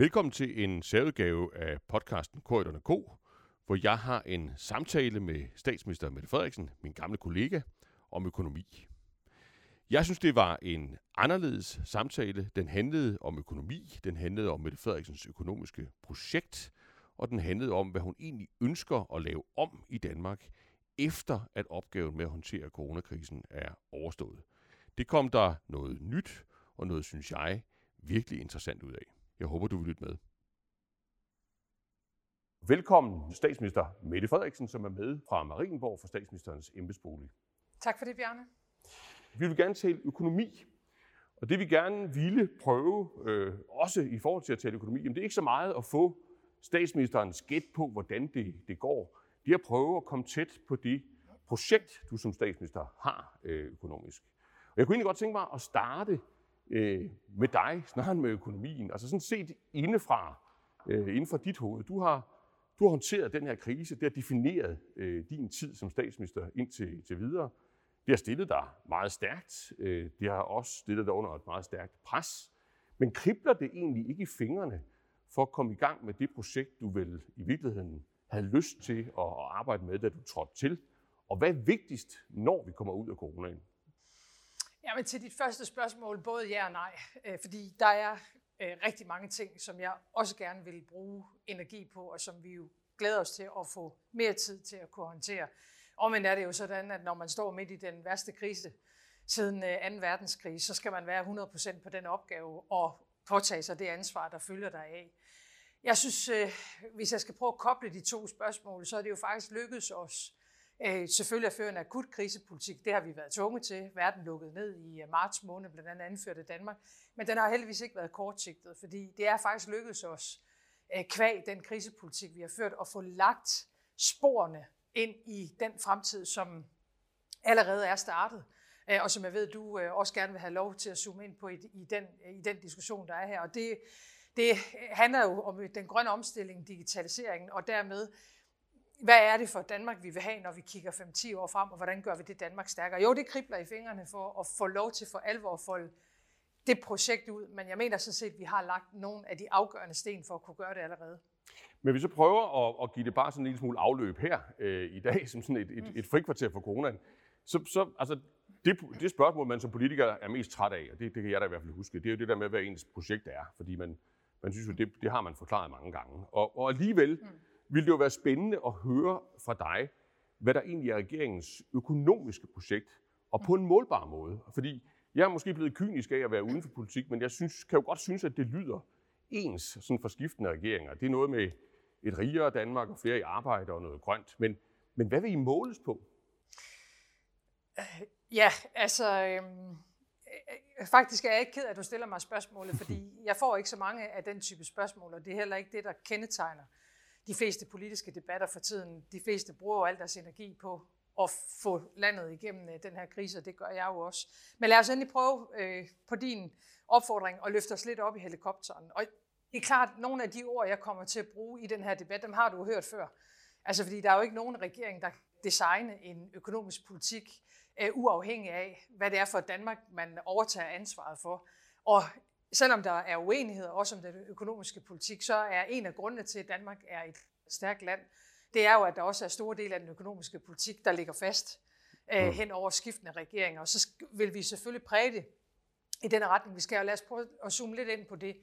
Velkommen til en særudgave af podcasten Korridorne Ko, hvor jeg har en samtale med statsminister Mette Frederiksen, min gamle kollega, om økonomi. Jeg synes, det var en anderledes samtale. Den handlede om økonomi, den handlede om Mette Frederiksens økonomiske projekt, og den handlede om, hvad hun egentlig ønsker at lave om i Danmark, efter at opgaven med at håndtere coronakrisen er overstået. Det kom der noget nyt og noget, synes jeg, virkelig interessant ud af. Jeg håber, du vil lytte med. Velkommen statsminister Mette Frederiksen, som er med fra Marienborg for statsministerens embedsbolig. Tak for det, Bjarne. Vi vil gerne tale økonomi, og det vi gerne ville prøve, øh, også i forhold til at tale økonomi, jamen det er ikke så meget at få statsministerens gæt på, hvordan det, det går. Det er at prøve at komme tæt på det projekt, du som statsminister har øh, økonomisk. Og jeg kunne egentlig godt tænke mig at starte øh, med dig, snarere med økonomien. Altså sådan set indefra, øh, inden for dit hoved. Du har, du har håndteret den her krise, det har defineret øh, din tid som statsminister indtil til videre. Det har stillet dig meget stærkt. Øh, det har også stillet dig under et meget stærkt pres. Men kribler det egentlig ikke i fingrene for at komme i gang med det projekt, du vel i virkeligheden havde lyst til at arbejde med, da du trådte til? Og hvad er vigtigst, når vi kommer ud af coronaen? Jamen til dit første spørgsmål, både ja og nej. Øh, fordi der er øh, rigtig mange ting, som jeg også gerne vil bruge energi på, og som vi jo glæder os til at få mere tid til at kunne håndtere. Omvendt er det jo sådan, at når man står midt i den værste krise siden øh, 2. Verdenskrig, så skal man være 100% på den opgave og påtage sig det ansvar, der følger dig af. Jeg synes, hvis jeg skal prøve at koble de to spørgsmål, så er det jo faktisk lykkedes os Øh, selvfølgelig at føre en akut krisepolitik, det har vi været tvunget til. Verden lukkede ned i øh, marts måned, blandt andet anførte Danmark. Men den har heldigvis ikke været kortsigtet, fordi det er faktisk lykkedes os, øh, kvæg den krisepolitik, vi har ført, at få lagt sporene ind i den fremtid, som allerede er startet, øh, og som jeg ved, du øh, også gerne vil have lov til at zoome ind på i, i, den, i den diskussion, der er her. Og det, det handler jo om den grønne omstilling, digitaliseringen, og dermed hvad er det for Danmark, vi vil have, når vi kigger 5-10 år frem, og hvordan gør vi det Danmark stærkere? Jo, det kribler i fingrene for at få lov til for alvor at folde det projekt ud, men jeg mener sådan set, at vi har lagt nogle af de afgørende sten for at kunne gøre det allerede. Men vi så prøver at, at give det bare sådan en lille smule afløb her øh, i dag, som sådan et, et, et frikvarter for coronaen, så, så altså, det, det spørgsmål, man som politiker er mest træt af, og det, det kan jeg da i hvert fald huske, det er jo det der med, hvad ens projekt er, fordi man, man synes jo, det, det har man forklaret mange gange. Og, og alligevel, mm ville det jo være spændende at høre fra dig, hvad der egentlig er regeringens økonomiske projekt, og på en målbar måde. Fordi jeg er måske blevet kynisk af at være uden for politik, men jeg synes, kan jo godt synes, at det lyder ens sådan for skiftende regeringer. Det er noget med et rigere Danmark og flere i arbejde og noget grønt. Men, men hvad vil I måles på? Øh, ja, altså... Øhm, øh, faktisk er jeg ikke ked af, at du stiller mig spørgsmålet, fordi jeg får ikke så mange af den type spørgsmål, og det er heller ikke det, der kendetegner de fleste politiske debatter for tiden. De fleste bruger jo al deres energi på at få landet igennem øh, den her krise, og det gør jeg jo også. Men lad os endelig prøve øh, på din opfordring at løfte os lidt op i helikopteren. Og det er klart, at nogle af de ord, jeg kommer til at bruge i den her debat, dem har du hørt før. Altså fordi der er jo ikke nogen regering, der designe en økonomisk politik øh, uafhængig af, hvad det er for Danmark, man overtager ansvaret for. Og selvom der er uenighed også om den økonomiske politik, så er en af grundene til, at Danmark er et stærkt land, det er jo, at der også er store dele af den økonomiske politik, der ligger fast øh, mm. hen over skiftende regeringer. Og så vil vi selvfølgelig præge det i den retning, vi skal. Og lad os prøve at zoome lidt ind på det.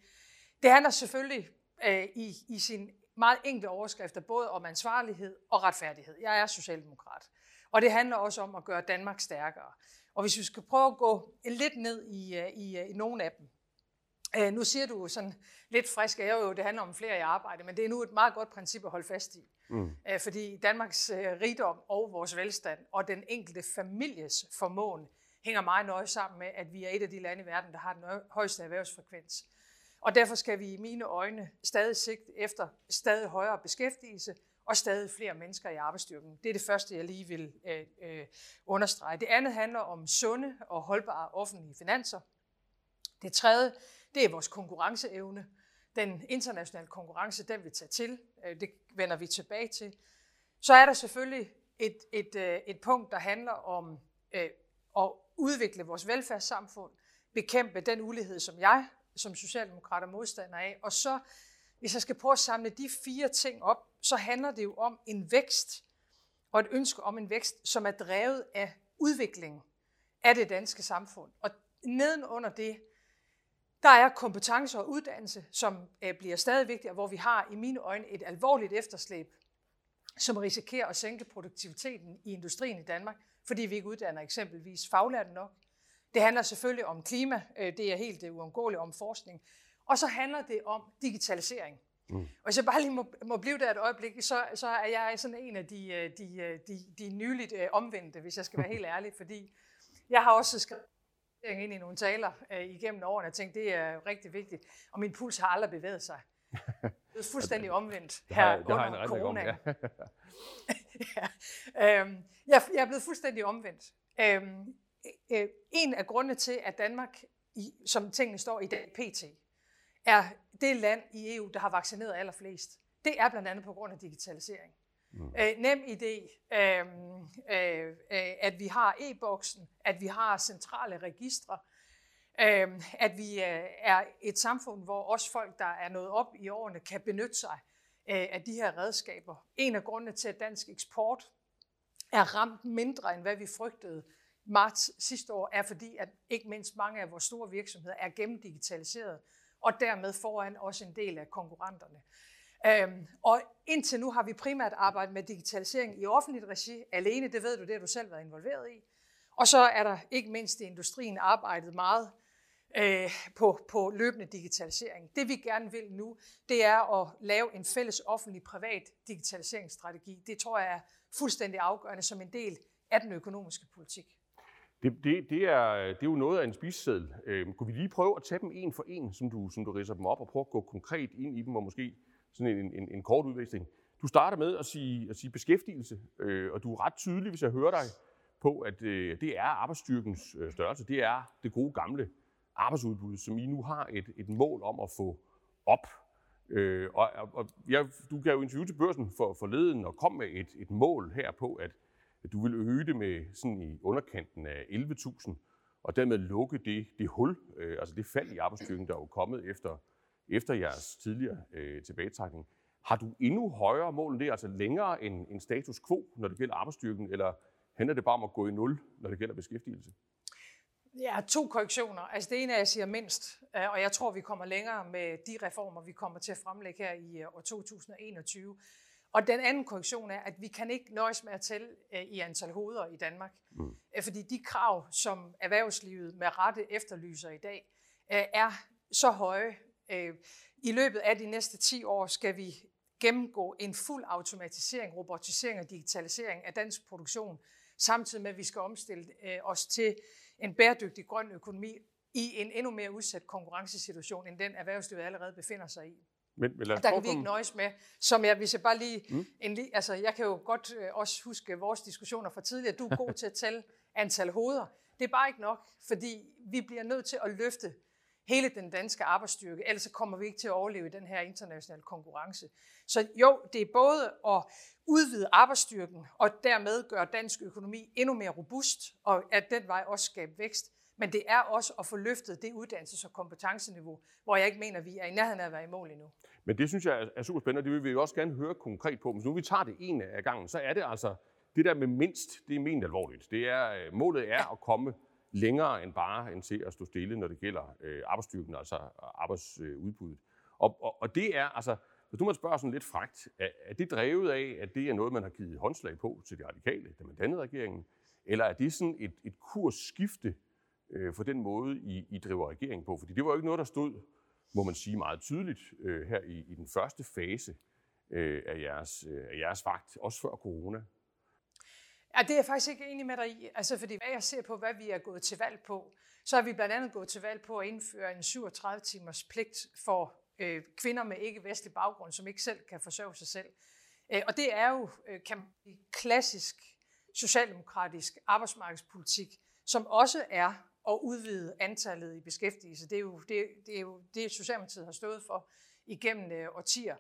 Det handler selvfølgelig øh, i, i sin meget enkle overskrifter både om ansvarlighed og retfærdighed. Jeg er socialdemokrat. Og det handler også om at gøre Danmark stærkere. Og hvis vi skal prøve at gå lidt ned i, øh, i, øh, i nogle af dem, Øh, nu siger du sådan lidt frisk, at jo, det handler om flere i arbejde, men det er nu et meget godt princip at holde fast i. Mm. Øh, fordi Danmarks øh, rigdom og vores velstand og den enkelte families formåen hænger meget nøje sammen med, at vi er et af de lande i verden, der har den højeste erhvervsfrekvens. Og derfor skal vi i mine øjne stadig sigte efter stadig højere beskæftigelse og stadig flere mennesker i arbejdsstyrken. Det er det første, jeg lige vil øh, øh, understrege. Det andet handler om sunde og holdbare offentlige finanser. Det tredje, det er vores konkurrenceevne. Den internationale konkurrence, den vi tager til. Øh, det vender vi tilbage til. Så er der selvfølgelig et, et, øh, et punkt, der handler om øh, at udvikle vores velfærdssamfund, bekæmpe den ulighed, som jeg som socialdemokrat er modstander af. Og så, hvis jeg skal prøve at samle de fire ting op, så handler det jo om en vækst, og et ønske om en vækst, som er drevet af udviklingen af det danske samfund. Og nedenunder det, der er kompetencer og uddannelse, som øh, bliver stadig vigtigere, hvor vi har i mine øjne et alvorligt efterslæb, som risikerer at sænke produktiviteten i industrien i Danmark, fordi vi ikke uddanner eksempelvis faglærte nok. Det handler selvfølgelig om klima, øh, det er helt øh, uundgåeligt om forskning. Og så handler det om digitalisering. Mm. Og hvis jeg bare lige må, må blive der et øjeblik, så, så er jeg sådan en af de, de, de, de nyligt omvendte, hvis jeg skal være helt ærlig, fordi jeg har også skrevet ind i nogle taler øh, igennem årene og tænkt, det er rigtig vigtigt. Og min puls har aldrig bevæget sig. Det er fuldstændig omvendt her det har, under corona. Ja. ja. Øhm, jeg, jeg er blevet fuldstændig omvendt. Øhm, øh, en af grundene til, at Danmark, i, som tingene står i dag, PT, er det land i EU, der har vaccineret allerflest. Det er blandt andet på grund af digitalisering. Mm. Øh, nem idé, øhm, øh, øh, at vi har e-boksen, at vi har centrale registre, øh, at vi øh, er et samfund, hvor også folk, der er nået op i årene, kan benytte sig øh, af de her redskaber. En af grundene til, at dansk eksport er ramt mindre, end hvad vi frygtede marts sidste år, er fordi, at ikke mindst mange af vores store virksomheder er gennemdigitaliseret, og dermed foran også en del af konkurrenterne. Øhm, og indtil nu har vi primært arbejdet med digitalisering i offentligt regi alene, det ved du, det har du selv været involveret i. Og så er der ikke mindst i industrien arbejdet meget øh, på, på løbende digitalisering. Det vi gerne vil nu, det er at lave en fælles offentlig-privat digitaliseringsstrategi. Det tror jeg er fuldstændig afgørende som en del af den økonomiske politik. Det, det, det, er, det er jo noget af en spiseseddel. Øh, kunne vi lige prøve at tage dem en for en, som du, som du ridser dem op, og prøve at gå konkret ind i dem, og måske sådan en, en, en kort udveksling. Du starter med at sige, at sige beskæftigelse, øh, og du er ret tydelig, hvis jeg hører dig, på, at øh, det er arbejdsstyrkens øh, størrelse. Det er det gode gamle arbejdsudbud, som I nu har et, et mål om at få op. Øh, og og jeg, du gav jo interview til børsen for forleden og kom med et, et mål her på, at, at du vil øge det med sådan i underkanten af 11.000, og dermed lukke det, det hul, øh, altså det fald i arbejdsstyrken, der er jo kommet efter efter jeres tidligere øh, tilbagetrækning. Har du endnu højere mål end det, altså længere end, end status quo, når det gælder arbejdsstyrken, eller handler det bare om at gå i nul, når det gælder beskæftigelse? Ja, to korrektioner. Altså det ene er, jeg siger mindst, øh, og jeg tror, vi kommer længere med de reformer, vi kommer til at fremlægge her i øh, år 2021. Og den anden korrektion er, at vi kan ikke nøjes med at tælle øh, i antal hoveder i Danmark. Mm. Fordi de krav, som erhvervslivet med rette efterlyser i dag, er så høje, I løbet af de næste 10 år skal vi gennemgå en fuld automatisering, robotisering og digitalisering af dansk produktion, samtidig med, at vi skal omstille øh, os til en bæredygtig grøn økonomi i en endnu mere udsat konkurrencesituation, end den erhvervslivet allerede befinder sig i. Men, men der kan vi ikke nøjes med, som jeg, hvis jeg bare lige, mm. en, altså jeg kan jo godt øh, også huske vores diskussioner fra tidligere, du er god til at tælle antal hoveder. Det er bare ikke nok, fordi vi bliver nødt til at løfte hele den danske arbejdsstyrke, ellers så kommer vi ikke til at overleve i den her internationale konkurrence. Så jo, det er både at udvide arbejdsstyrken og dermed gøre dansk økonomi endnu mere robust, og at den vej også skabe vækst. Men det er også at få løftet det uddannelses- og kompetenceniveau, hvor jeg ikke mener, at vi er i nærheden af at være i mål endnu. Men det synes jeg er super spændende, og det vil vi jo også gerne høre konkret på. Men nu vi tager det ene af gangen, så er det altså, det der med mindst, det er ment alvorligt. Det er, øh, målet er ja. at komme længere end bare end til at stå stille, når det gælder øh, arbejdsstyrken, altså øh, arbejdsudbuddet. Og, og, og det er, altså, hvis du må spørge sådan lidt fragt, er, er det drevet af, at det er noget, man har givet håndslag på til de radikale, da man dannede regeringen, eller er det sådan et, et kursskifte øh, for den måde, I, I driver regeringen på? Fordi det var jo ikke noget, der stod, må man sige, meget tydeligt øh, her i, i den første fase øh, af, jeres, øh, af jeres vagt, også før corona. Ja, det er jeg faktisk ikke enig med dig i. Altså, fordi hvad jeg ser på, hvad vi er gået til valg på, så er vi blandt andet gået til valg på at indføre en 37-timers pligt for øh, kvinder med ikke-vestlig baggrund, som ikke selv kan forsørge sig selv. Øh, og det er jo øh, kan man sige, klassisk socialdemokratisk arbejdsmarkedspolitik, som også er at udvide antallet i beskæftigelse. Det er jo det, det, er jo det Socialdemokratiet har stået for igennem øh, årtier.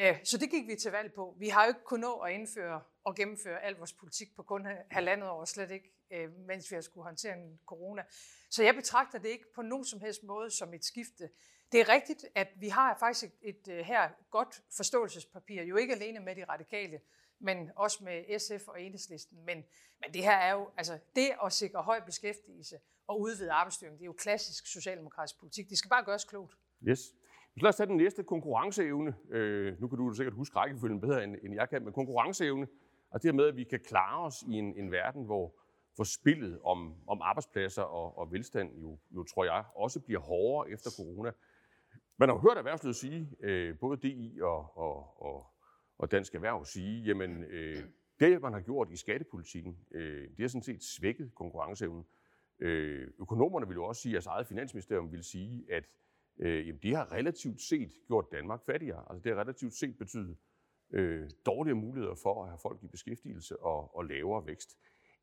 Øh, så det gik vi til valg på. Vi har jo ikke kunnet nå at indføre og gennemføre al vores politik på kun halvandet år, slet ikke, øh, mens vi har skulle håndtere en corona. Så jeg betragter det ikke på nogen som helst måde som et skifte. Det er rigtigt, at vi har faktisk et, et, et her godt forståelsespapir, jo ikke alene med de radikale, men også med SF og Enhedslisten. Men, men det her er jo, altså det at sikre høj beskæftigelse og udvide arbejdsstyrken, det er jo klassisk socialdemokratisk politik. Det skal bare gøres klogt. Yes. Så lad os tage den næste konkurrenceevne. Øh, nu kan du sikkert huske rækkefølgen bedre, end, end jeg kan, men konkurrenceevne, og det med, at vi kan klare os i en, en verden, hvor, hvor spillet om, om arbejdspladser og, og velstand jo, jo, tror jeg, også bliver hårdere efter corona. Man har jo hørt erhvervslivet sige, øh, både DI og, og, og, og Dansk Erhverv sige, jamen øh, det, man har gjort i skattepolitikken, øh, det har sådan set svækket konkurrenceevnen. Øh, økonomerne vil jo også sige, at altså eget finansministerium vil sige, at øh, jamen, de har relativt set gjort Danmark fattigere. Altså det har relativt set betydet øh, dårligere muligheder for at have folk i beskæftigelse og, og lavere vækst.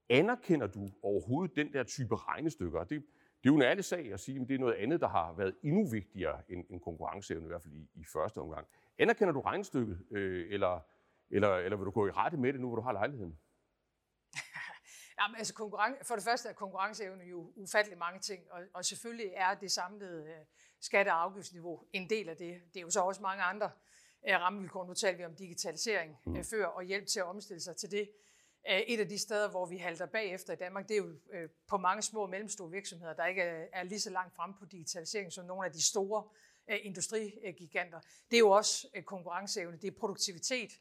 Anerkender du overhovedet den der type regnestykker? Det, det er jo en ærlig sag at sige, at det er noget andet, der har været endnu vigtigere end, end konkurrenceevne, i hvert fald i, i første omgang. Anerkender du regnestykket, øh, eller, eller, eller vil du gå i rette med det nu, hvor du har lejligheden? Jamen, altså konkurren- for det første er konkurrenceevne jo ufattelig mange ting, og, og selvfølgelig er det samlede øh, skatte- og afgiftsniveau en del af det. Det er jo så også mange andre øh, rammevilkår. Nu taler vi om digitalisering mm. øh, før og hjælp til at omstille sig til det. Øh, et af de steder, hvor vi halter bagefter i Danmark, det er jo på mange små og mellemstore virksomheder, der ikke er, lige så langt frem på digitalisering som nogle af de store industrigiganter. Det er jo også konkurrenceevne, det er produktivitet,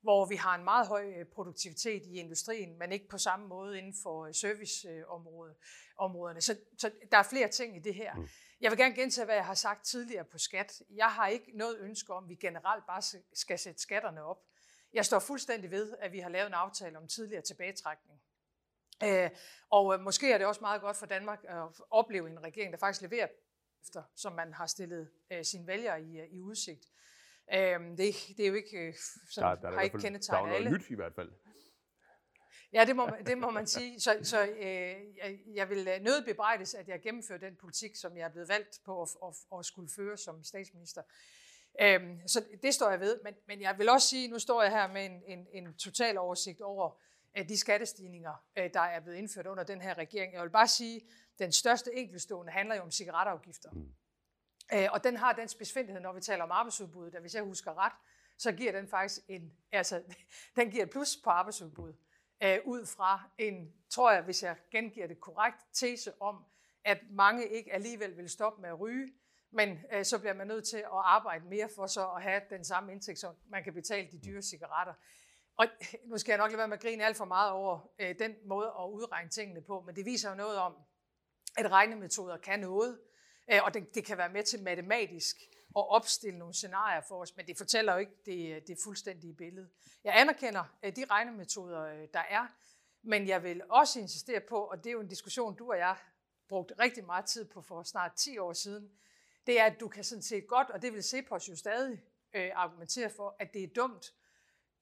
hvor vi har en meget høj produktivitet i industrien, men ikke på samme måde inden for serviceområderne. Så, så der er flere ting i det her. Mm. Jeg vil gerne gentage, hvad jeg har sagt tidligere på skat. Jeg har ikke noget ønske om, at vi generelt bare skal sætte skatterne op. Jeg står fuldstændig ved, at vi har lavet en aftale om tidligere tilbagetrækning. Øh, og måske er det også meget godt for Danmark at opleve en regering, der faktisk leverer efter, som man har stillet sine vælgere i, i udsigt. Øhm, det, det er jo ikke øh, sådan, der, der har ikke kendetegnet alle. Der er noget nyt i hvert fald. Ja, det må, man, det må man sige. Så, så øh, jeg, jeg vil øh, nødt bebrejdes, at jeg gennemfører den politik, som jeg er blevet valgt på at, at, at skulle føre som statsminister. Øhm, så det står jeg ved. Men, men jeg vil også sige, nu står jeg her med en, en, en total oversigt over øh, de skattestigninger, øh, der er blevet indført under den her regering. Jeg vil bare sige, at den største enkeltstående handler jo om cigaretafgifter. Mm. Øh, og den har den spidsfindighed, når vi taler om arbejdsudbuddet, at hvis jeg husker ret, så giver den faktisk en, altså, den giver et plus på arbejdsudbuddet, øh, ud fra en, tror jeg, hvis jeg gengiver det korrekt, tese om, at mange ikke alligevel vil stoppe med at ryge, men øh, så bliver man nødt til at arbejde mere for så at have den samme indtægt, så man kan betale de dyre cigaretter. Og nu skal jeg nok lade være med at grine alt for meget over øh, den måde at udregne tingene på, men det viser jo noget om, at regnemetoder kan noget, Øh, og det, det kan være med til matematisk at opstille nogle scenarier for os, men det fortæller jo ikke det, det fuldstændige billede. Jeg anerkender de regnemetoder, øh, der er, men jeg vil også insistere på, og det er jo en diskussion, du og jeg brugte rigtig meget tid på for snart 10 år siden, det er, at du kan sådan set godt, og det vil Cepos jo stadig øh, argumentere for, at det er dumt,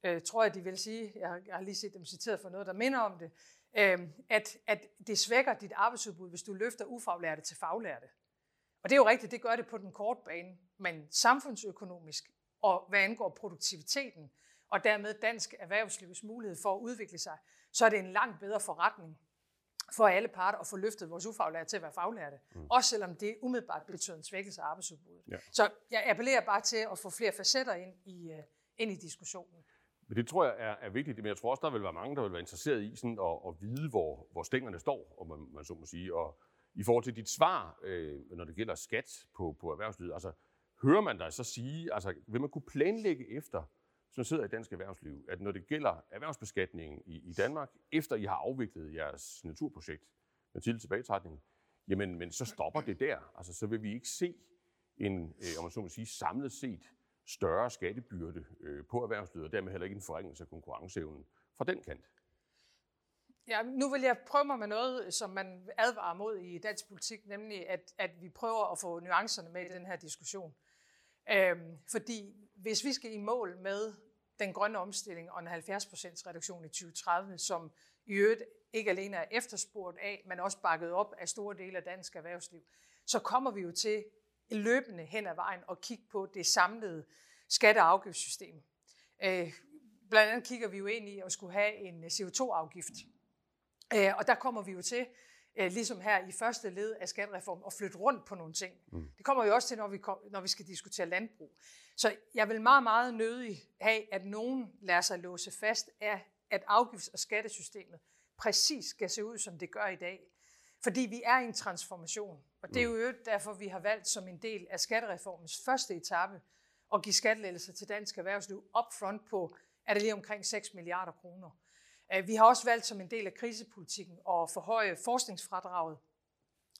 øh, tror jeg, de vil sige, jeg har, jeg har lige set dem citeret for noget, der minder om det, øh, at, at det svækker dit arbejdsudbud, hvis du løfter ufaglærte til faglærte. Og det er jo rigtigt, det gør det på den korte bane, men samfundsøkonomisk og hvad angår produktiviteten, og dermed dansk erhvervslivs mulighed for at udvikle sig, så er det en langt bedre forretning for alle parter at få løftet vores ufaglærte til at være faglærte. Mm. Også selvom det umiddelbart betyder en svækkelse af arbejdsudbuddet. Ja. Så jeg appellerer bare til at få flere facetter ind i, uh, ind i diskussionen. Men det tror jeg er, er vigtigt, men jeg tror også, der vil være mange, der vil være interesseret i sådan at, at vide, hvor, hvor stængerne står, om man, man så må sige. Og, i forhold til dit svar, øh, når det gælder skat på, på erhvervslivet, altså hører man dig så sige, altså vil man kunne planlægge efter, som sidder i dansk erhvervsliv, at når det gælder erhvervsbeskatningen i, i Danmark, efter I har afviklet jeres naturprojekt med tidlig tilbagetrækning, jamen men så stopper det der. Altså så vil vi ikke se en, øh, om man så må sige, samlet set større skattebyrde øh, på erhvervslivet, og dermed heller ikke en forringelse af konkurrenceevnen fra den kant. Ja, nu vil jeg prøve mig med noget, som man advarer mod i dansk politik, nemlig at, at vi prøver at få nuancerne med i den her diskussion. Øhm, fordi hvis vi skal i mål med den grønne omstilling og en 70% reduktion i 2030, som i øvrigt ikke alene er efterspurgt af, men også bakket op af store dele af dansk erhvervsliv, så kommer vi jo til løbende hen ad vejen og kigge på det samlede skatte- og afgiftssystem. Øh, blandt andet kigger vi jo ind i at skulle have en CO2-afgift, Øh, og der kommer vi jo til øh, ligesom her i første led af skattereformen, at flytte rundt på nogle ting. Mm. Det kommer vi også til, når vi, kom, når vi skal diskutere landbrug. Så jeg vil meget, meget nødig have, at nogen lader sig låse fast af, at afgifts- og skattesystemet præcis skal se ud, som det gør i dag. Fordi vi er i en transformation. Og det er jo derfor, vi har valgt som en del af skattereformens første etape at give skattelettelser til dansk erhvervsliv upfront på, er det lige omkring 6 milliarder kroner. Øh, vi har også valgt som en del af krisepolitikken at forhøje forskningsfradraget.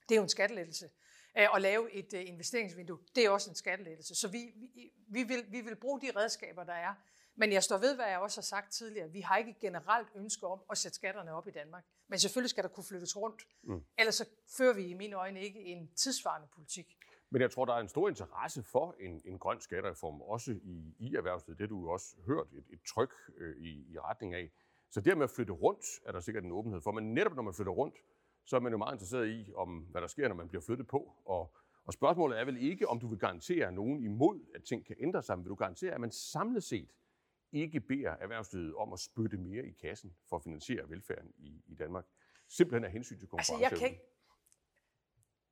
Det er jo en skattelettelse. Øh, at lave et øh, investeringsvindue, det er også en skattelettelse. Så vi, vi, vi, vil, vi vil bruge de redskaber, der er. Men jeg står ved, hvad jeg også har sagt tidligere. Vi har ikke generelt ønske om at sætte skatterne op i Danmark. Men selvfølgelig skal der kunne flyttes rundt. Mm. Ellers så fører vi i mine øjne ikke en tidsvarende politik. Men jeg tror, der er en stor interesse for en, en grøn skattereform, også i, i erhvervslivet. Det har du jo også hørt et, et tryk øh, i, i retning af. Så det med at flytte rundt, er der sikkert en åbenhed for. Men netop når man flytter rundt, så er man jo meget interesseret i, om hvad der sker, når man bliver flyttet på. Og, og spørgsmålet er vel ikke, om du vil garantere nogen imod, at ting kan ændre sig, men vil du garantere, at man samlet set ikke beder erhvervslivet om at spytte mere i kassen for at finansiere velfærden i, i Danmark. Simpelthen af hensyn til konkurrenceevnen. Altså, jeg kan ikke,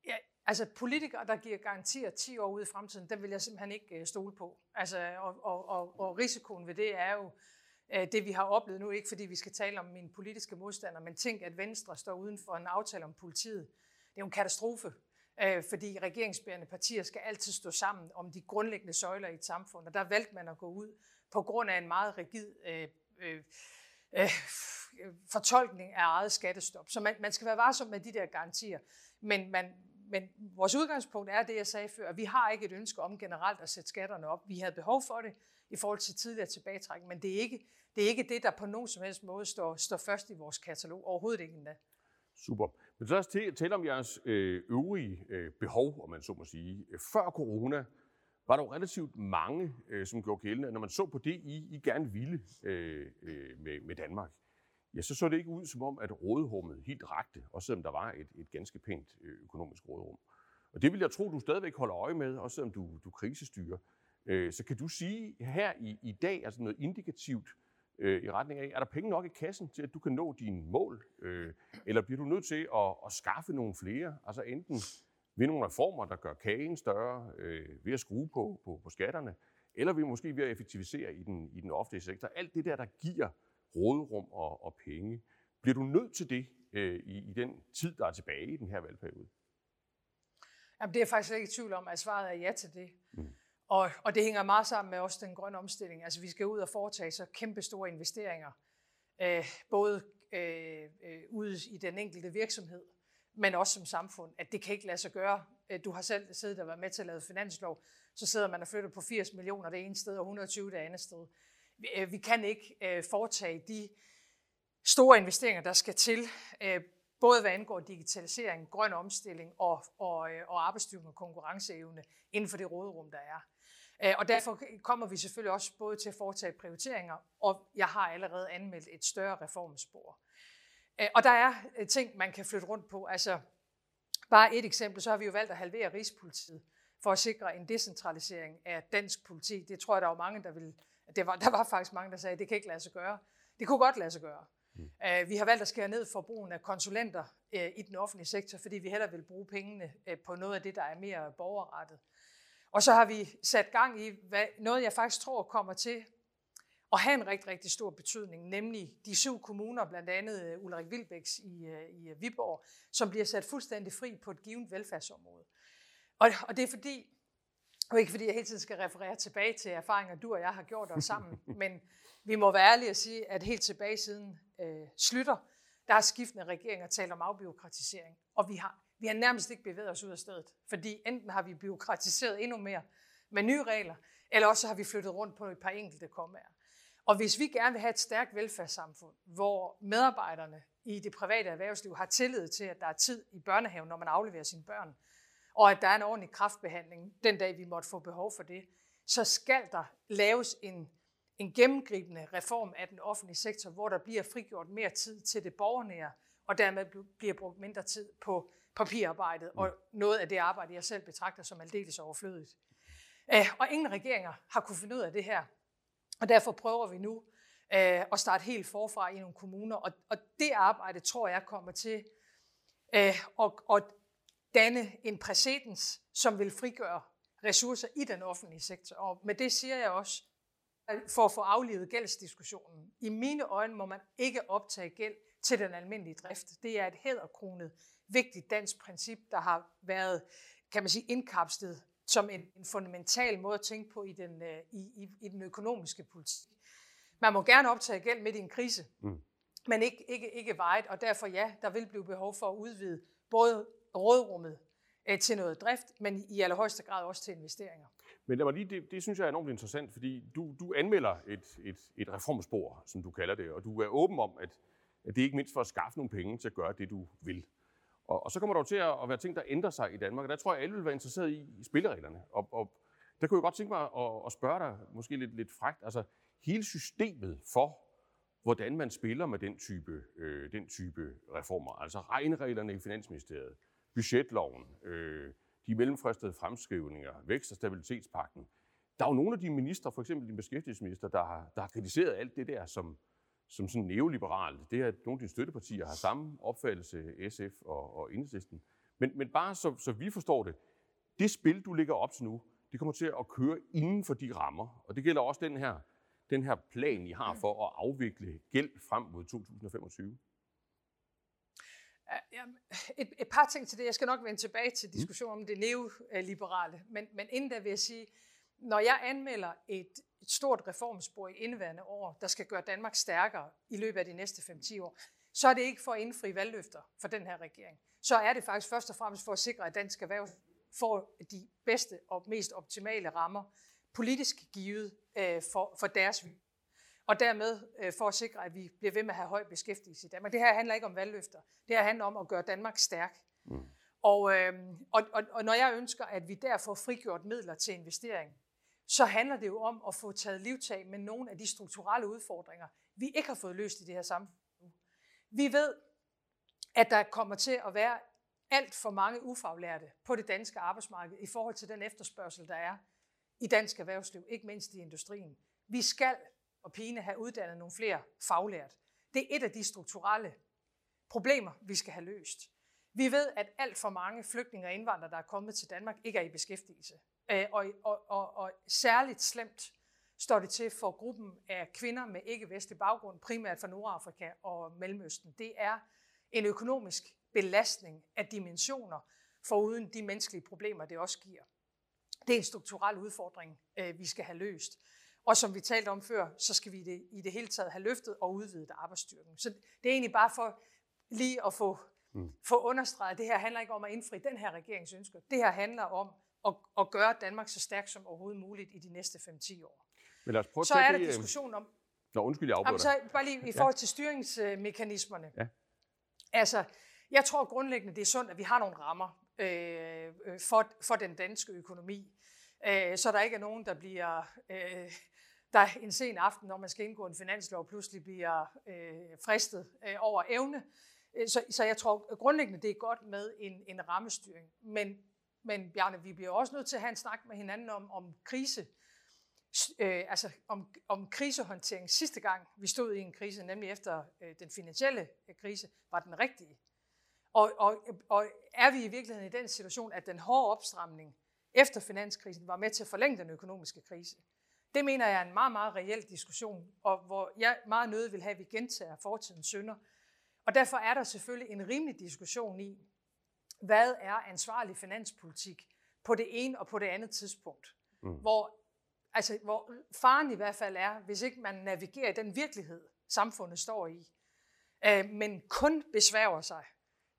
ja, altså politikere, der giver garantier 10 år ude i fremtiden, dem vil jeg simpelthen ikke øh, stole på. Altså, og, og, og, og risikoen ved det er jo Øh, det, vi har oplevet nu, ikke fordi vi skal tale om mine politiske modstandere, men tænk, at Venstre står uden for en aftale om politiet. Det er jo en katastrofe, øh, fordi regeringsbærende partier skal altid stå sammen om de grundlæggende søjler i et samfund, og der valgte man at gå ud på grund af en meget rigid øh, øh, øh, fortolkning af eget skattestop. Så man, man skal være varsom med de der garantier. Men, man, men vores udgangspunkt er det, jeg sagde før. Vi har ikke et ønske om generelt at sætte skatterne op. Vi havde behov for det i forhold til tidligere tilbagetrækning, men det er ikke det, er ikke det der på nogen som helst måde står, står først i vores katalog. Overhovedet ikke endda. Super. Men så lad os tale om jeres øh, øvrige øh, behov, om man så må sige. Før corona, var der jo relativt mange, øh, som gjorde gældende, når man så på det, I, I gerne ville med, med Danmark, ja, så så det ikke ud som om, at rådrummet helt rakte, også selvom der var et, et ganske pænt øh, økonomisk råderum. Og det vil jeg tro, du stadigvæk holder øje med, også selvom du, du krisestyrer. Øh, så kan du sige her i, i dag, altså noget indikativt øh, i retning af, er der penge nok i kassen til, at du kan nå dine mål? Øh, eller bliver du nødt til at, at skaffe nogle flere? Altså enten ved nogle reformer, der gør kagen større, øh, ved at skrue på, på, på skatterne, eller vi måske ved at effektivisere i den, i den offentlige sektor. Alt det der, der giver råderum og, og penge. Bliver du nødt til det øh, i, i den tid, der er tilbage i den her valgperiode? Jamen, det er jeg faktisk ikke i tvivl om, at svaret er ja til det. Mm. Og, og det hænger meget sammen med også den grønne omstilling. Altså, vi skal ud og foretage så kæmpe store investeringer, øh, både øh, øh, ude i den enkelte virksomhed, men også som samfund, at det kan ikke lade sig gøre. Øh, du har selv siddet og været med til at lave finanslov, så sidder man og flytter på 80 millioner det ene sted og 120 det andet sted. Øh, vi kan ikke øh, foretage de store investeringer, der skal til, øh, både hvad angår digitalisering, grøn omstilling og, og, og arbejdsstyrken og konkurrenceevne inden for det råderum, der er. Og derfor kommer vi selvfølgelig også både til at foretage prioriteringer, og jeg har allerede anmeldt et større reformspor. Og der er ting, man kan flytte rundt på. Altså, bare et eksempel, så har vi jo valgt at halvere Rigspolitiet for at sikre en decentralisering af dansk politi. Det tror jeg, der er mange, der vil. Det var, der var faktisk mange, der sagde, at det kan ikke lade sig gøre. Det kunne godt lade sig gøre. Mm. Uh, vi har valgt at skære ned for brugen af konsulenter uh, i den offentlige sektor, fordi vi hellere vil bruge pengene uh, på noget af det, der er mere borgerrettet. Og så har vi sat gang i hvad, noget, jeg faktisk tror kommer til og have en rigtig, rigtig stor betydning, nemlig de syv kommuner, blandt andet øh, Ulrik Vilbæks i, øh, i øh, Viborg, som bliver sat fuldstændig fri på et givet velfærdsområde. Og, og det er fordi, og ikke fordi jeg hele tiden skal referere tilbage til erfaringer, du og jeg har gjort os sammen, men vi må være ærlige og sige, at helt tilbage siden øh, slutter, der har skiftende regeringer talt om afbiokratisering, og vi har, vi har nærmest ikke bevæget os ud af stedet, fordi enten har vi byråkratiseret endnu mere med nye regler, eller også har vi flyttet rundt på et par enkelte kommaer. Og hvis vi gerne vil have et stærkt velfærdssamfund, hvor medarbejderne i det private erhvervsliv har tillid til, at der er tid i børnehaven, når man afleverer sine børn, og at der er en ordentlig kraftbehandling den dag, vi måtte få behov for det, så skal der laves en, en gennemgribende reform af den offentlige sektor, hvor der bliver frigjort mere tid til det borgernære, og dermed bliver brugt mindre tid på papirarbejdet, og noget af det arbejde, jeg selv betragter som aldeles overflødigt. Og ingen regeringer har kunne finde ud af det her. Og derfor prøver vi nu øh, at starte helt forfra i nogle kommuner. Og, det arbejde tror jeg kommer til og, og danne en præcedens, som vil frigøre ressourcer i den offentlige sektor. Og med det siger jeg også, for at få aflevet gældsdiskussionen. I mine øjne må man ikke optage gæld til den almindelige drift. Det er et hæderkronet, vigtigt dansk princip, der har været, kan man sige, indkapslet som en, en fundamental måde at tænke på i den, øh, i, i, i den økonomiske politik. Man må gerne optage gæld midt i en krise, mm. men ikke, ikke, ikke vejet, og derfor ja, der vil blive behov for at udvide både rådrummet øh, til noget drift, men i allerhøjeste grad også til investeringer. Men lad mig lige, det, det synes jeg er enormt interessant, fordi du, du anmelder et, et, et reformspor, som du kalder det, og du er åben om, at, at det er ikke mindst for at skaffe nogle penge til at gøre det, du vil. Og, og så kommer der til at være ting, der ændrer sig i Danmark, og der tror jeg, alle vil være interesseret i, i spillereglerne. Og, og der kunne jeg godt tænke mig at, at spørge dig, måske lidt, lidt frægt, altså hele systemet for, hvordan man spiller med den type, øh, den type reformer, altså regnereglerne i Finansministeriet, budgetloven, øh, de mellemfristede fremskrivninger, vækst- og stabilitetspakten. Der er jo nogle af de ministre, for eksempel din beskæftigelsesminister, der har, der har kritiseret alt det der som, som sådan neoliberalt. Det er, at nogle af dine støttepartier har samme opfattelse, SF og, og Enhedslisten. Men, men bare så, så vi forstår det, det spil, du ligger op til nu, det kommer til at køre inden for de rammer. Og det gælder også den her, den her plan, I har for at afvikle gæld frem mod 2025. Et, et par ting til det. Jeg skal nok vende tilbage til diskussionen om det neoliberale. Men, men inden da vil jeg sige, når jeg anmelder et, et stort reformspor i indeværende år, der skal gøre Danmark stærkere i løbet af de næste 5-10 år, så er det ikke for at indfri valgløfter for den her regering. Så er det faktisk først og fremmest for at sikre, at dansk erhverv får de bedste og mest optimale rammer, politisk givet øh, for, for deres og dermed øh, for at sikre, at vi bliver ved med at have høj beskæftigelse i Danmark. Det her handler ikke om valgløfter. Det her handler om at gøre Danmark stærk. Mm. Og, øh, og, og, og når jeg ønsker, at vi der får frigjort midler til investering, så handler det jo om at få taget livtag med nogle af de strukturelle udfordringer, vi ikke har fået løst i det her samfund. Vi ved, at der kommer til at være alt for mange ufaglærte på det danske arbejdsmarked i forhold til den efterspørgsel, der er i dansk erhvervsliv, ikke mindst i industrien. Vi skal og pine have uddannet nogle flere faglært. Det er et af de strukturelle problemer, vi skal have løst. Vi ved, at alt for mange flygtninge og indvandrere, der er kommet til Danmark, ikke er i beskæftigelse. Øh, og, og, og, og særligt slemt står det til for gruppen af kvinder med ikke-vestlig baggrund, primært fra Nordafrika og Mellemøsten. Det er en økonomisk belastning af dimensioner, foruden de menneskelige problemer, det også giver. Det er en strukturel udfordring, øh, vi skal have løst. Og som vi talte om før, så skal vi det, i det hele taget have løftet og udvidet arbejdsstyrken. Så det er egentlig bare for lige at få, mm. få understreget, at det her handler ikke om at indfri den her regerings ønsker. Det her handler om at, at gøre Danmark så stærkt som overhovedet muligt i de næste 5-10 år. Men lad os prøve så er der diskussion om... Nå, undskyld, jeg afbryder så bare lige i forhold til styringsmekanismerne. Ja. Altså, jeg tror grundlæggende, det er sundt, at vi har nogle rammer øh, øh for, for den danske økonomi, øh, så der ikke er nogen, der bliver øh, der en sen aften, når man skal indgå en finanslov, pludselig bliver øh, fristet øh, over evne. Øh, så, så jeg tror grundlæggende, det er godt med en, en rammestyring. Men, men Bjarne, vi bliver også nødt til at have en snak med hinanden om, om krise, øh, altså om, om krisehåndtering. Sidste gang vi stod i en krise, nemlig efter øh, den finansielle øh, krise, var den rigtige. Og, og, og er vi i virkeligheden i den situation, at den hårde opstramning efter finanskrisen var med til at forlænge den økonomiske krise? Det mener jeg er en meget, meget reel diskussion, og hvor jeg meget nødig vil have, at vi gentager fortidens synder. Og derfor er der selvfølgelig en rimelig diskussion i, hvad er ansvarlig finanspolitik på det ene og på det andet tidspunkt. Mm. Hvor, altså, hvor faren i hvert fald er, hvis ikke man navigerer i den virkelighed, samfundet står i, øh, men kun besværger sig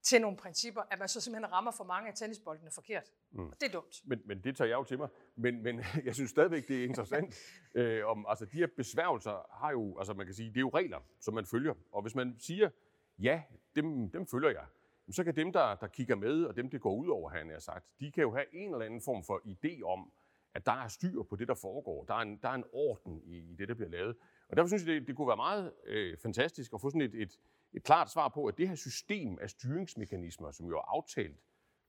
til nogle principper, at man så simpelthen rammer for mange af tennisboldene forkert. Mm. Og det er dumt. Men, men det tager jeg jo til mig. Men, men jeg synes stadigvæk, det er interessant. øh, om, altså, de her besværgelser har jo, altså man kan sige, det er jo regler, som man følger. Og hvis man siger, ja, dem, dem følger jeg, så kan dem, der, der kigger med, og dem, det går ud over, han har sagt, de kan jo have en eller anden form for idé om, at der er styr på det, der foregår. Der er en, der er en orden i, i det, der bliver lavet. Og derfor synes jeg, det, det kunne være meget øh, fantastisk at få sådan et, et, et klart svar på, at det her system af styringsmekanismer, som jo er aftalt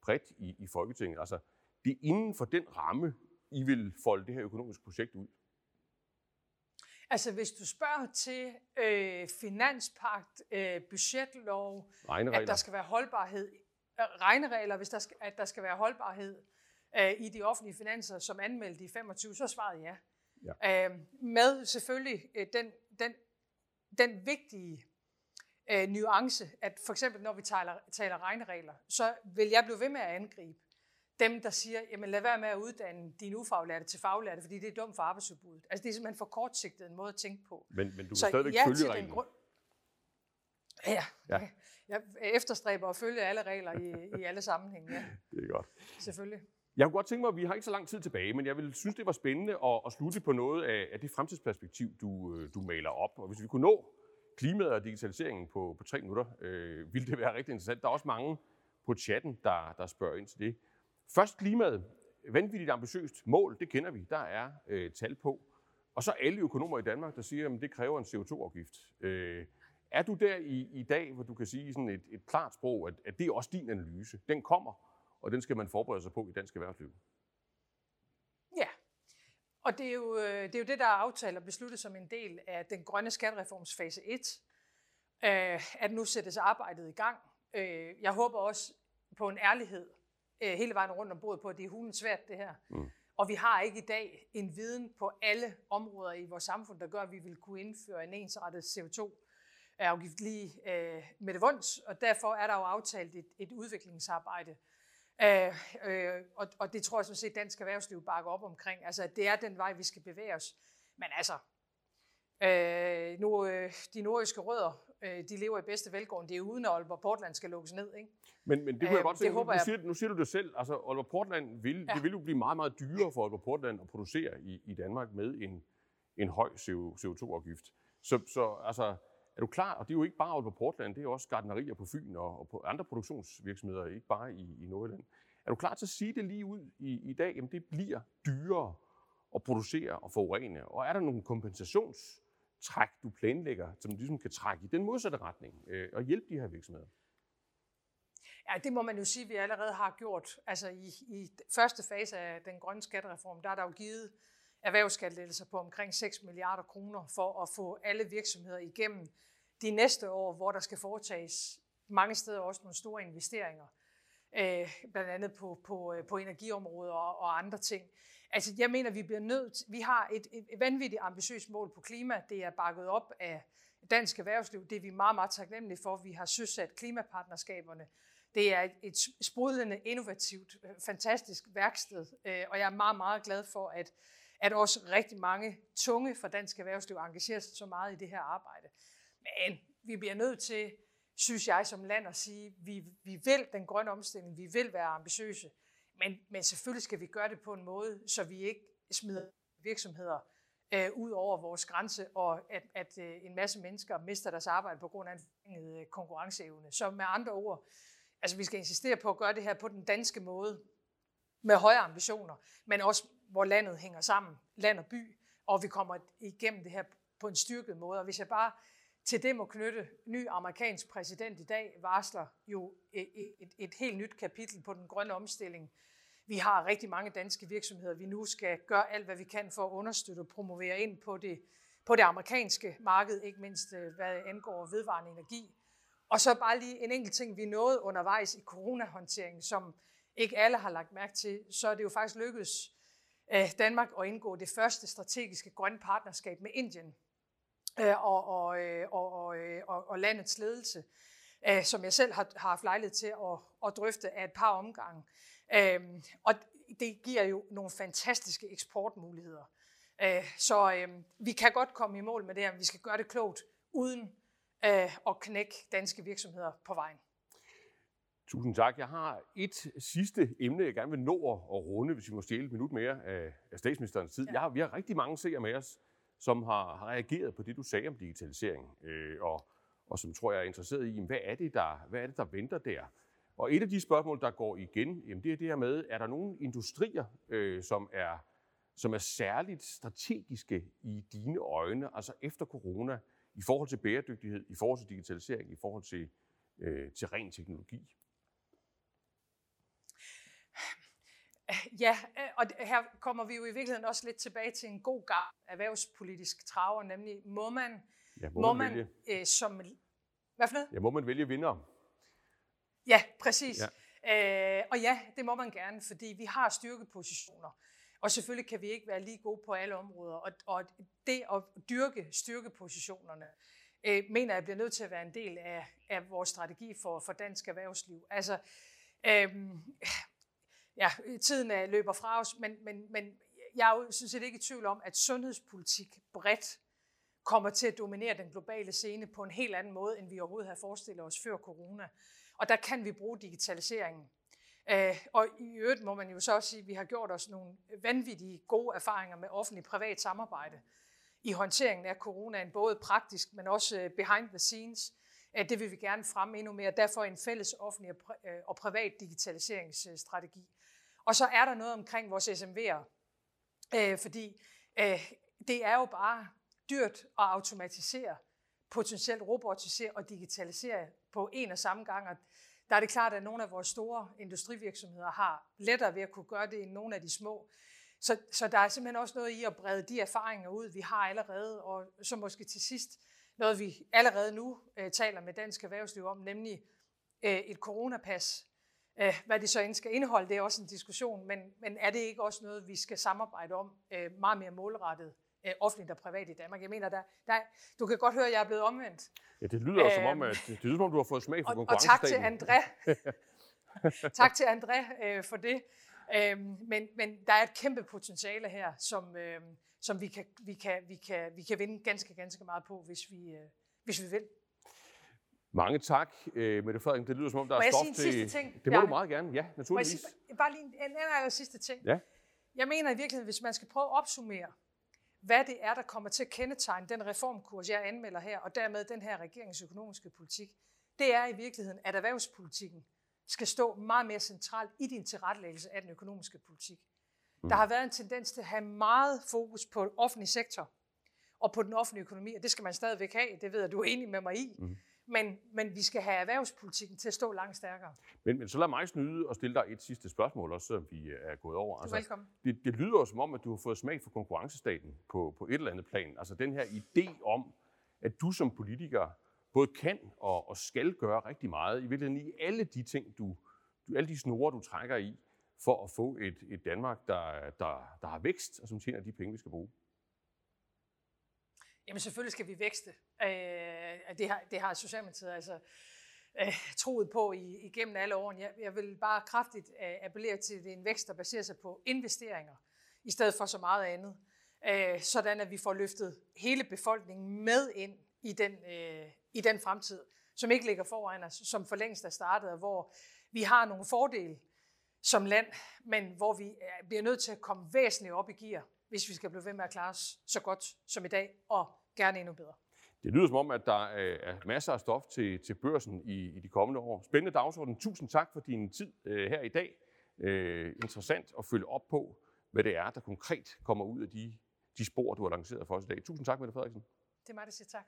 bredt i, i Folketinget, altså det er inden for den ramme, I vil folde det her økonomiske projekt ud? Altså hvis du spørger til øh, finanspagt, øh, budgetlov, at der skal være holdbarhed regneregler, hvis der skal, at der skal være holdbarhed øh, i de offentlige finanser, som anmeldt i 25, så svarede ja. ja. Øh, med selvfølgelig øh, den, den, den vigtige øh, nuance, at for eksempel når vi taler, taler regneregler, så vil jeg blive ved med at angribe dem, der siger, jamen lad være med at uddanne dine ufaglærte til faglærte, fordi det er dumt for arbejdsudbuddet. Altså det er simpelthen for kortsigtet en måde at tænke på. Men, men du kan så stadigvæk ja følge reglen. Grund... Ja, ja. Jeg efterstræber at følge alle regler i, i alle sammenhænge. Ja. Det er godt. Selvfølgelig. Jeg kunne godt tænke mig, at vi har ikke så lang tid tilbage, men jeg vil synes, det var spændende at, at slutte på noget af, af det fremtidsperspektiv, du, øh, du maler op. Og hvis vi kunne nå klimaet og digitaliseringen på, på tre minutter, øh, ville det være rigtig interessant. Der er også mange på chatten, der, der spørger ind til det. Først klimaet. Vanvittigt ambitiøst mål, det kender vi. Der er øh, tal på. Og så alle økonomer i Danmark, der siger, at det kræver en CO2-afgift. Øh, er du der i, i dag, hvor du kan sige sådan et, et klart sprog, at, at det er også din analyse? Den kommer, og den skal man forberede sig på i dansk erhvervsliv. Og det er jo øh, det, er jo det der er aftalt og besluttet som en del af den grønne skattereforms fase 1, øh, at nu sættes arbejdet i gang. Øh, jeg håber også på en ærlighed hele vejen rundt om bordet på, at det er hulen svært det her. Mm. Og vi har ikke i dag en viden på alle områder i vores samfund, der gør, at vi vil kunne indføre en ensrettet CO2-afgift lige med det vunds, og derfor er der jo aftalt et, et udviklingsarbejde, Øh, øh, og, og det tror jeg sådan set, dansk erhvervsliv bakker op omkring. Altså, at det er den vej, vi skal bevæge os. Men altså, øh, nu, øh, de nordiske rødder, øh, de lever i bedste velgående. Det er uden, at Aalborg Portland skal lukkes ned, ikke? Men, men det kunne øh, jeg godt se. Nu, nu, siger, nu siger du det selv. Altså, Aalborg Portland vil, ja. det vil jo blive meget, meget dyrere for Aalborg Portland at producere i, i Danmark med en, en høj CO2-afgift. Så, så altså, er du klar? Og det er jo ikke bare på Portland, det er også gardnerier på Fyn og, og på andre produktionsvirksomheder, ikke bare i, i Nordjylland. Er du klar til at sige det lige ud i, i dag? Jamen det bliver dyrere at producere og forurene. Og er der nogle kompensationstræk, du planlægger, som ligesom kan trække i den modsatte retning øh, og hjælpe de her virksomheder? Ja, det må man jo sige, at vi allerede har gjort. Altså i, i første fase af den grønne skattereform, der er der jo givet erhvervsskattelettelser på omkring 6 milliarder kroner for at få alle virksomheder igennem de næste år, hvor der skal foretages mange steder også nogle store investeringer, øh, blandt andet på, på, øh, på energiområder og, og andre ting. Altså, jeg mener, vi bliver nødt vi har et, et vanvittigt ambitiøst mål på klima. Det er bakket op af dansk erhvervsliv. Det er vi meget, meget taknemmelige for. Vi har søsat klimapartnerskaberne. Det er et, et sprudlende, innovativt, øh, fantastisk værksted, øh, og jeg er meget, meget glad for, at, at også rigtig mange tunge fra dansk erhvervsliv engagerer sig så meget i det her arbejde. Men vi bliver nødt til, synes jeg som land, at sige, vi, vi vil den grønne omstilling, vi vil være ambitiøse, men, men selvfølgelig skal vi gøre det på en måde, så vi ikke smider virksomheder øh, ud over vores grænse, og at, at øh, en masse mennesker mister deres arbejde på grund af en øh, konkurrenceevne. Så med andre ord, altså vi skal insistere på at gøre det her på den danske måde, med høje ambitioner, men også hvor landet hænger sammen, land og by, og vi kommer igennem det her på en styrket måde. Og hvis jeg bare til det må knytte, ny amerikansk præsident i dag varsler jo et, et, et helt nyt kapitel på den grønne omstilling. Vi har rigtig mange danske virksomheder, vi nu skal gøre alt, hvad vi kan for at understøtte og promovere ind på det, på det amerikanske marked, ikke mindst øh, hvad angår vedvarende energi. Og så bare lige en enkelt ting, vi nåede undervejs i coronahåndteringen, som ikke alle har lagt mærke til, så er det jo faktisk lykkedes øh, Danmark at indgå det første strategiske grønne partnerskab med Indien øh, og, og, øh, og, og, øh, og, og landets ledelse, som jeg selv har, har haft lejlighed til at, at drøfte af et par omgange. Og det giver jo nogle fantastiske eksportmuligheder. Så vi kan godt komme i mål med det her, men vi skal gøre det klogt, uden at knække danske virksomheder på vejen. Tusind tak. Jeg har et sidste emne, jeg gerne vil nå at runde, hvis vi må stjæle et minut mere af, statsministerens tid. Ja. Jeg har, vi har rigtig mange seere med os, som har, har reageret på det, du sagde om digitalisering, øh, og, og som tror jeg er interesseret i, hvad er, det, der, hvad er det, der venter der? Og et af de spørgsmål, der går igen, jamen det er det her med, er der nogle industrier, øh, som, er, som er særligt strategiske i dine øjne, altså efter corona, i forhold til bæredygtighed, i forhold til digitalisering, i forhold til, øh, til ren teknologi? Ja, øh, og her kommer vi jo i virkeligheden også lidt tilbage til en god gang erhvervspolitisk traver, nemlig må man, ja, må, må man, man øh, som... Hvad for noget? Ja, må man vælge vinder? Ja, præcis. Øh, og ja, det må man gerne, fordi vi har styrkepositioner. Og selvfølgelig kan vi ikke være lige gode på alle områder. Og, og det at dyrke styrkepositionerne, øh, mener jeg bliver nødt til at være en del af, af vores strategi for, for dansk erhvervsliv. Altså, øh, ja, øh, tiden øh, løber fra os, men, men, men jeg er jo sådan set ikke i tvivl om, at sundhedspolitik bredt kommer til at dominere den globale scene på en helt anden måde, end vi overhovedet havde forestillet os før corona. Og der kan vi bruge digitaliseringen. Øh, og i øvrigt må man jo så også sige, at vi har gjort os nogle vanvittige gode erfaringer med offentlig-privat samarbejde i håndteringen af coronaen, både praktisk, men også behind the scenes. Det vil vi gerne fremme endnu mere. Derfor en fælles offentlig og øh, privat digitaliseringsstrategi. Og så er der noget omkring vores SMV'er, øh, fordi øh, det er jo bare dyrt at automatisere, potentielt robotisere og digitalisere på en og samme gang. Og der er det klart, at nogle af vores store industrivirksomheder har lettere ved at kunne gøre det end nogle af de små. Så, så der er simpelthen også noget i at brede de erfaringer ud, vi har allerede, og så måske til sidst noget, vi allerede nu øh, taler med dansk erhvervsliv om, nemlig øh, et coronapas. Øh, hvad det så end skal indeholde, det er også en diskussion, men, men er det ikke også noget, vi skal samarbejde om øh, meget mere målrettet øh, offentligt og privat i Danmark. Jeg mener, der, der, du kan godt høre, at jeg er blevet omvendt. Ja, det lyder æm, som om, at, det lyder som om, du har fået smag for og, og tak til André. tak til André øh, for det. Øhm, men, men der er et kæmpe potentiale her, som, øh, som vi, kan, vi, kan, vi, kan, vi kan vinde ganske, ganske meget på, hvis vi, øh, hvis vi vil. Mange tak, øh, Mette Frederiksen. Det lyder som om, der må er stof til... Ting? Det må ja. du meget gerne, ja, naturligvis. Må jeg sige, bare lige en, en aller sidste ting. Ja. Jeg mener i virkeligheden, hvis man skal prøve at opsummere, hvad det er, der kommer til at kendetegne den reformkurs, jeg anmelder her, og dermed den her regeringsøkonomiske politik, det er i virkeligheden, at erhvervspolitikken skal stå meget mere centralt i din tilrettelæggelse af den økonomiske politik. Mm. Der har været en tendens til at have meget fokus på offentlig sektor og på den offentlige økonomi, og det skal man stadigvæk have, det ved jeg, du er enig med mig i. Mm. Men, men vi skal have erhvervspolitikken til at stå langt stærkere. Men, men så lad mig snyde og stille dig et sidste spørgsmål, også som vi er gået over. Altså, velkommen. Det, det lyder jo som om, at du har fået smag for konkurrencestaten på, på et eller andet plan. Altså den her idé om, at du som politiker både kan og, og skal gøre rigtig meget, i virkeligheden i alle de ting, du, du alle de snore, du trækker i, for at få et, et Danmark, der, der, der har vækst, og som tjener de penge, vi skal bruge. Jamen selvfølgelig skal vi vækste. Øh, det, har, det har Socialdemokratiet altså øh, troet på i, igennem alle årene. Jeg, jeg vil bare kraftigt øh, appellere til, at det er en vækst, der baserer sig på investeringer, i stedet for så meget andet. Øh, sådan at vi får løftet hele befolkningen med ind i den, øh, i den fremtid, som ikke ligger foran os, som for længst er startet, og hvor vi har nogle fordele som land, men hvor vi bliver nødt til at komme væsentligt op i gear, hvis vi skal blive ved med at klare os så godt som i dag, og gerne endnu bedre. Det lyder som om, at der er masser af stof til, til børsen i, i de kommende år. Spændende dagsorden. Tusind tak for din tid øh, her i dag. Øh, interessant at følge op på, hvad det er, der konkret kommer ud af de, de spor, du har lanceret for os i dag. Tusind tak, Mette Frederiksen. Det er mig, der siger tak.